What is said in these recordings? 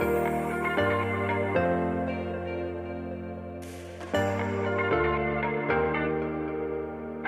Thank you.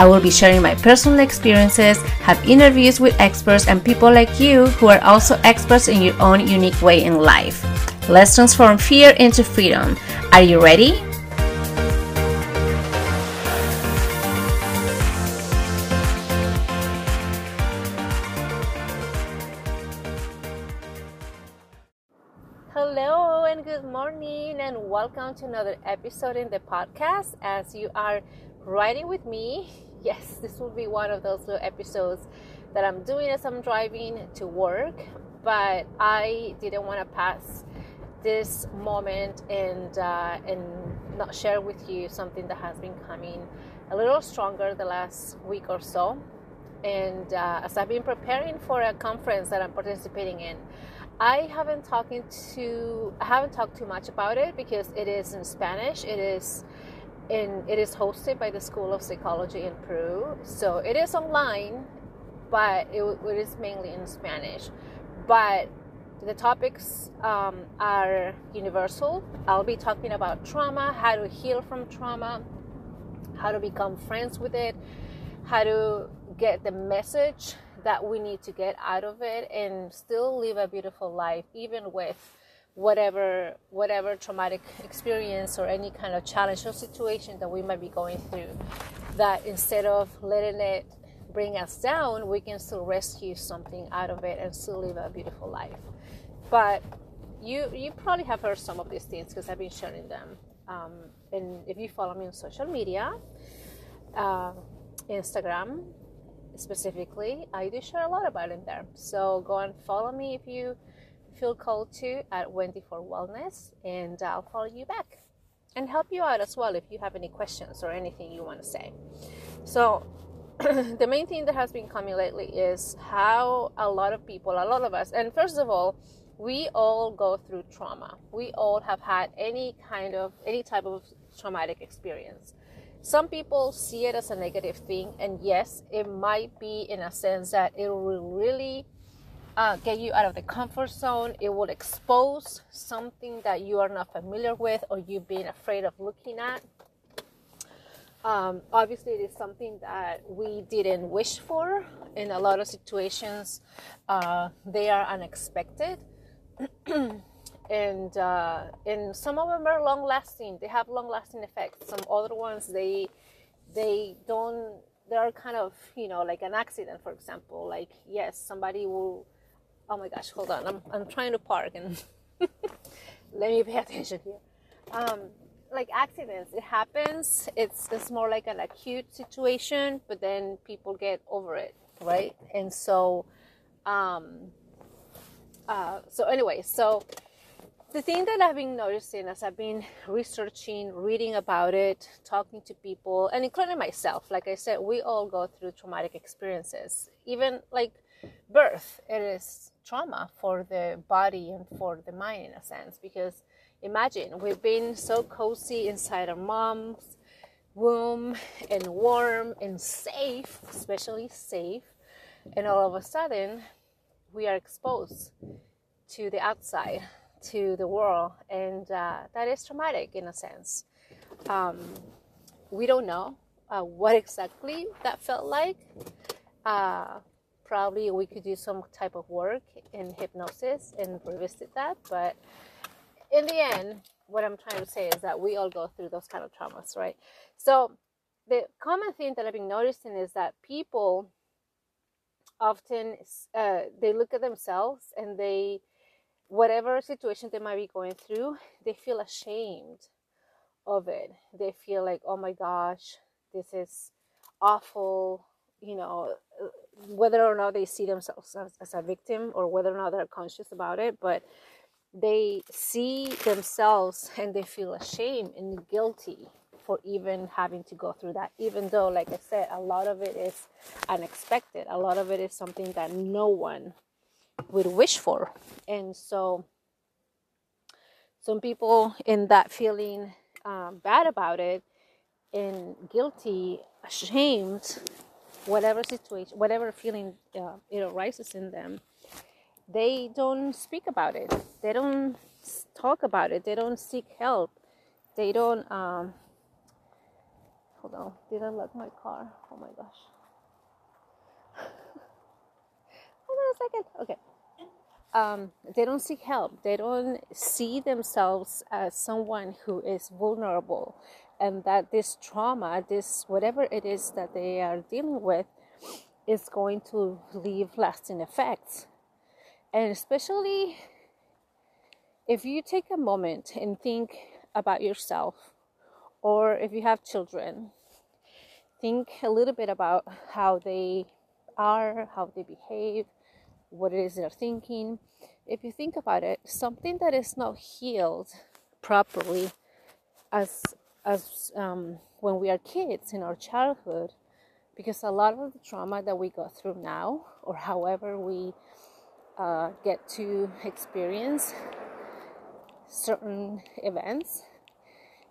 I will be sharing my personal experiences, have interviews with experts and people like you who are also experts in your own unique way in life. Let's transform fear into freedom. Are you ready? Hello and good morning, and welcome to another episode in the podcast. As you are riding with me. Yes, this will be one of those little episodes that I'm doing as I'm driving to work, but I didn't want to pass this moment and uh, and not share with you something that has been coming a little stronger the last week or so. And uh, as I've been preparing for a conference that I'm participating in, I haven't talking to I haven't talked too much about it because it is in Spanish. It is and it is hosted by the School of Psychology in Peru. So it is online, but it, it is mainly in Spanish. But the topics um, are universal. I'll be talking about trauma, how to heal from trauma, how to become friends with it, how to get the message that we need to get out of it and still live a beautiful life, even with whatever whatever traumatic experience or any kind of challenge or situation that we might be going through that instead of letting it bring us down we can still rescue something out of it and still live a beautiful life. But you you probably have heard some of these things because i've been sharing them. Um, and if you follow me on social media uh, instagram specifically i do share a lot about it there. So go and follow me if you feel called to at Wendy for Wellness, and I'll follow you back and help you out as well if you have any questions or anything you want to say. So, the main thing that has been coming lately is how a lot of people, a lot of us, and first of all, we all go through trauma. We all have had any kind of, any type of traumatic experience. Some people see it as a negative thing, and yes, it might be in a sense that it will really uh, get you out of the comfort zone. It will expose something that you are not familiar with or you've been afraid of looking at. Um, obviously, it is something that we didn't wish for. In a lot of situations, uh, they are unexpected. and uh, and some of them are long lasting. They have long lasting effects. Some other ones they they don't. They are kind of you know like an accident, for example. Like yes, somebody will oh my gosh, hold on. I'm, I'm trying to park and let me pay attention here. Um, like accidents, it happens. It's, it's more like an acute situation, but then people get over it, right? And so, um, uh, so anyway, so the thing that I've been noticing as I've been researching, reading about it, talking to people, and including myself, like I said, we all go through traumatic experiences. Even like birth, it is trauma for the body and for the mind in a sense because imagine we've been so cozy inside our mom's womb and warm and safe especially safe and all of a sudden we are exposed to the outside to the world and uh, that is traumatic in a sense. Um, we don't know uh, what exactly that felt like. Uh, probably we could do some type of work in hypnosis and revisit that. But in the end, what I'm trying to say is that we all go through those kind of traumas, right? So the common thing that I've been noticing is that people often uh, they look at themselves and they whatever situation they might be going through they feel ashamed of it they feel like oh my gosh this is awful you know whether or not they see themselves as, as, a victim or whether or not they're conscious about it but they see themselves and they feel ashamed and guilty for even having to go through that even though like i said a lot of it is unexpected. A lot of it is something that no one would wish for. And so some people in that feeling um, bad about it and guilty ashamed whatever situation whatever feeling uh, it arises in them they don't speak about it. They don't talk about it. They don't seek help. They don't. Um, hold on. Did I lock my car? Oh my gosh. hold on a second. Okay. Um, they don't seek help. They don't see themselves as someone who is vulnerable, and that this trauma, this whatever it is that they are dealing with, is going to leave lasting effects and especially if you take a moment and think about yourself, or if you have children, think a little bit about how they are, how they behave, what it is they're thinking. If you think about it, something that is not healed properly as as um, when we are kids in our childhood, because a lot of the trauma that we go through now, or however we uh, get to experience certain events,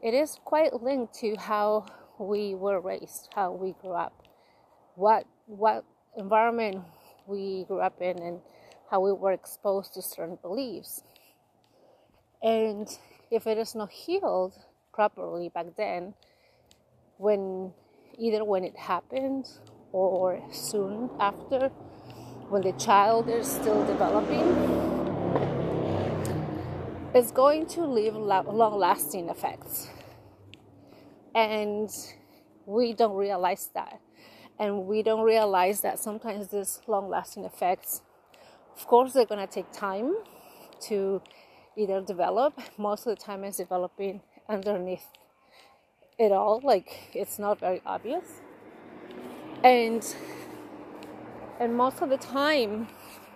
it is quite linked to how we were raised, how we grew up, what what environment we grew up in, and how we were exposed to certain beliefs. And if it is not healed properly back then, when either when it happened or soon after, when the child is still developing is going to leave long lasting effects. And we don't realize that. And we don't realize that sometimes these long lasting effects, of course, they're going to take time to either develop. Most of the time, it's developing underneath it all, like it's not very obvious. And and most of the time,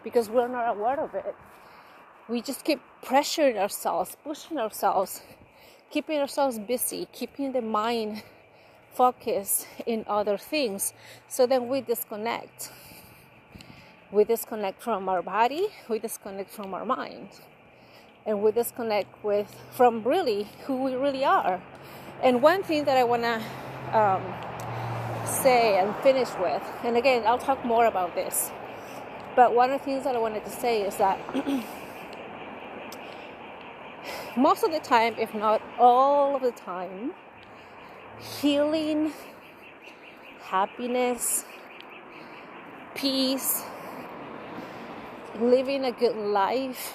because we're not aware of it, we just keep pressuring ourselves, pushing ourselves, keeping ourselves busy, keeping the mind focused in other things. So then we disconnect. We disconnect from our body, we disconnect from our mind, and we disconnect with from really who we really are. And one thing that I want to um, say and finish with, and again, I'll talk more about this, but one of the things that I wanted to say is that most of the time, if not all of the time, healing, happiness, peace, living a good life,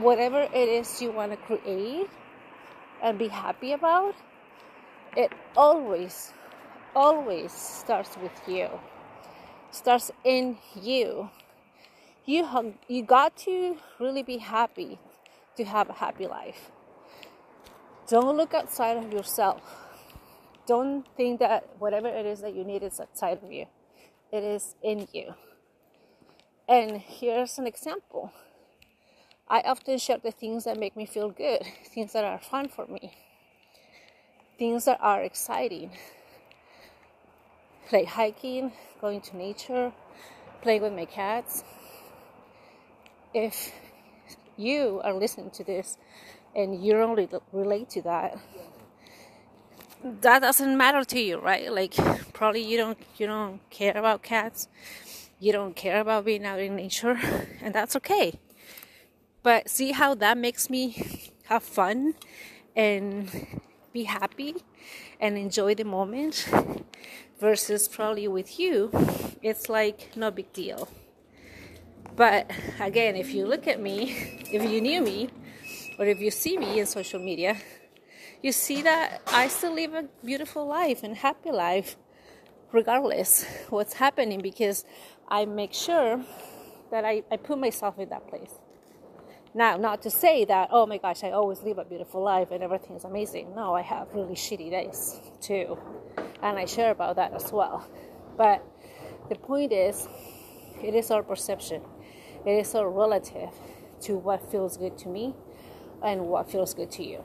whatever it is you want to create and be happy about, it always always starts with you. Starts in you. You have, you got to really be happy to have a happy life. Don't look outside of yourself. Don't think that whatever it is that you need is outside of you. It is in you. And here's an example. I often share the things that make me feel good, things that are fun for me, things that are exciting, like hiking, going to nature, playing with my cats. If you are listening to this and you don't relate to that, that doesn't matter to you, right? Like probably you don't you don't care about cats, you don't care about being out in nature, and that's okay. But see how that makes me have fun and be happy and enjoy the moment versus probably with you it's like no big deal. But again if you look at me if you knew me or if you see me in social media you see that i still live a beautiful life and happy life regardless what's happening because i make sure that I, I put myself in that place now, not to say that, oh my gosh, I always live a beautiful life and everything is amazing. No, I have really shitty days too. And I share about that as well. But the point is, it is our perception, it is our relative to what feels good to me and what feels good to you.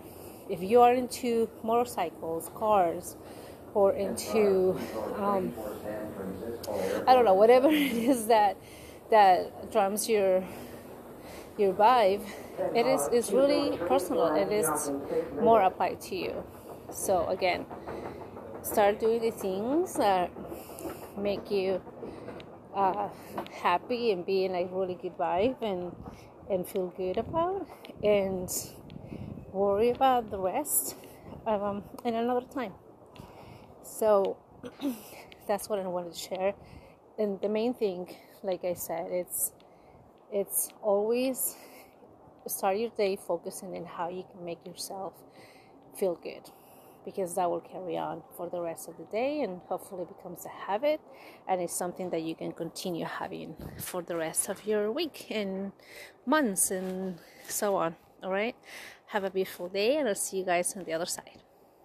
If you are into motorcycles, cars, or into um, I don't know whatever it is that that drums your your vibe, it is really personal. It is more applied to you. So again, start doing the things that make you uh, happy and be in a really good vibe and and feel good about and worry about the rest um, in another time. So that's what I wanted to share. And the main thing, like I said, it's it's always start your day focusing on how you can make yourself feel good because that will carry on for the rest of the day and hopefully becomes a habit and it's something that you can continue having for the rest of your week and months and so on all right have a beautiful day and i'll see you guys on the other side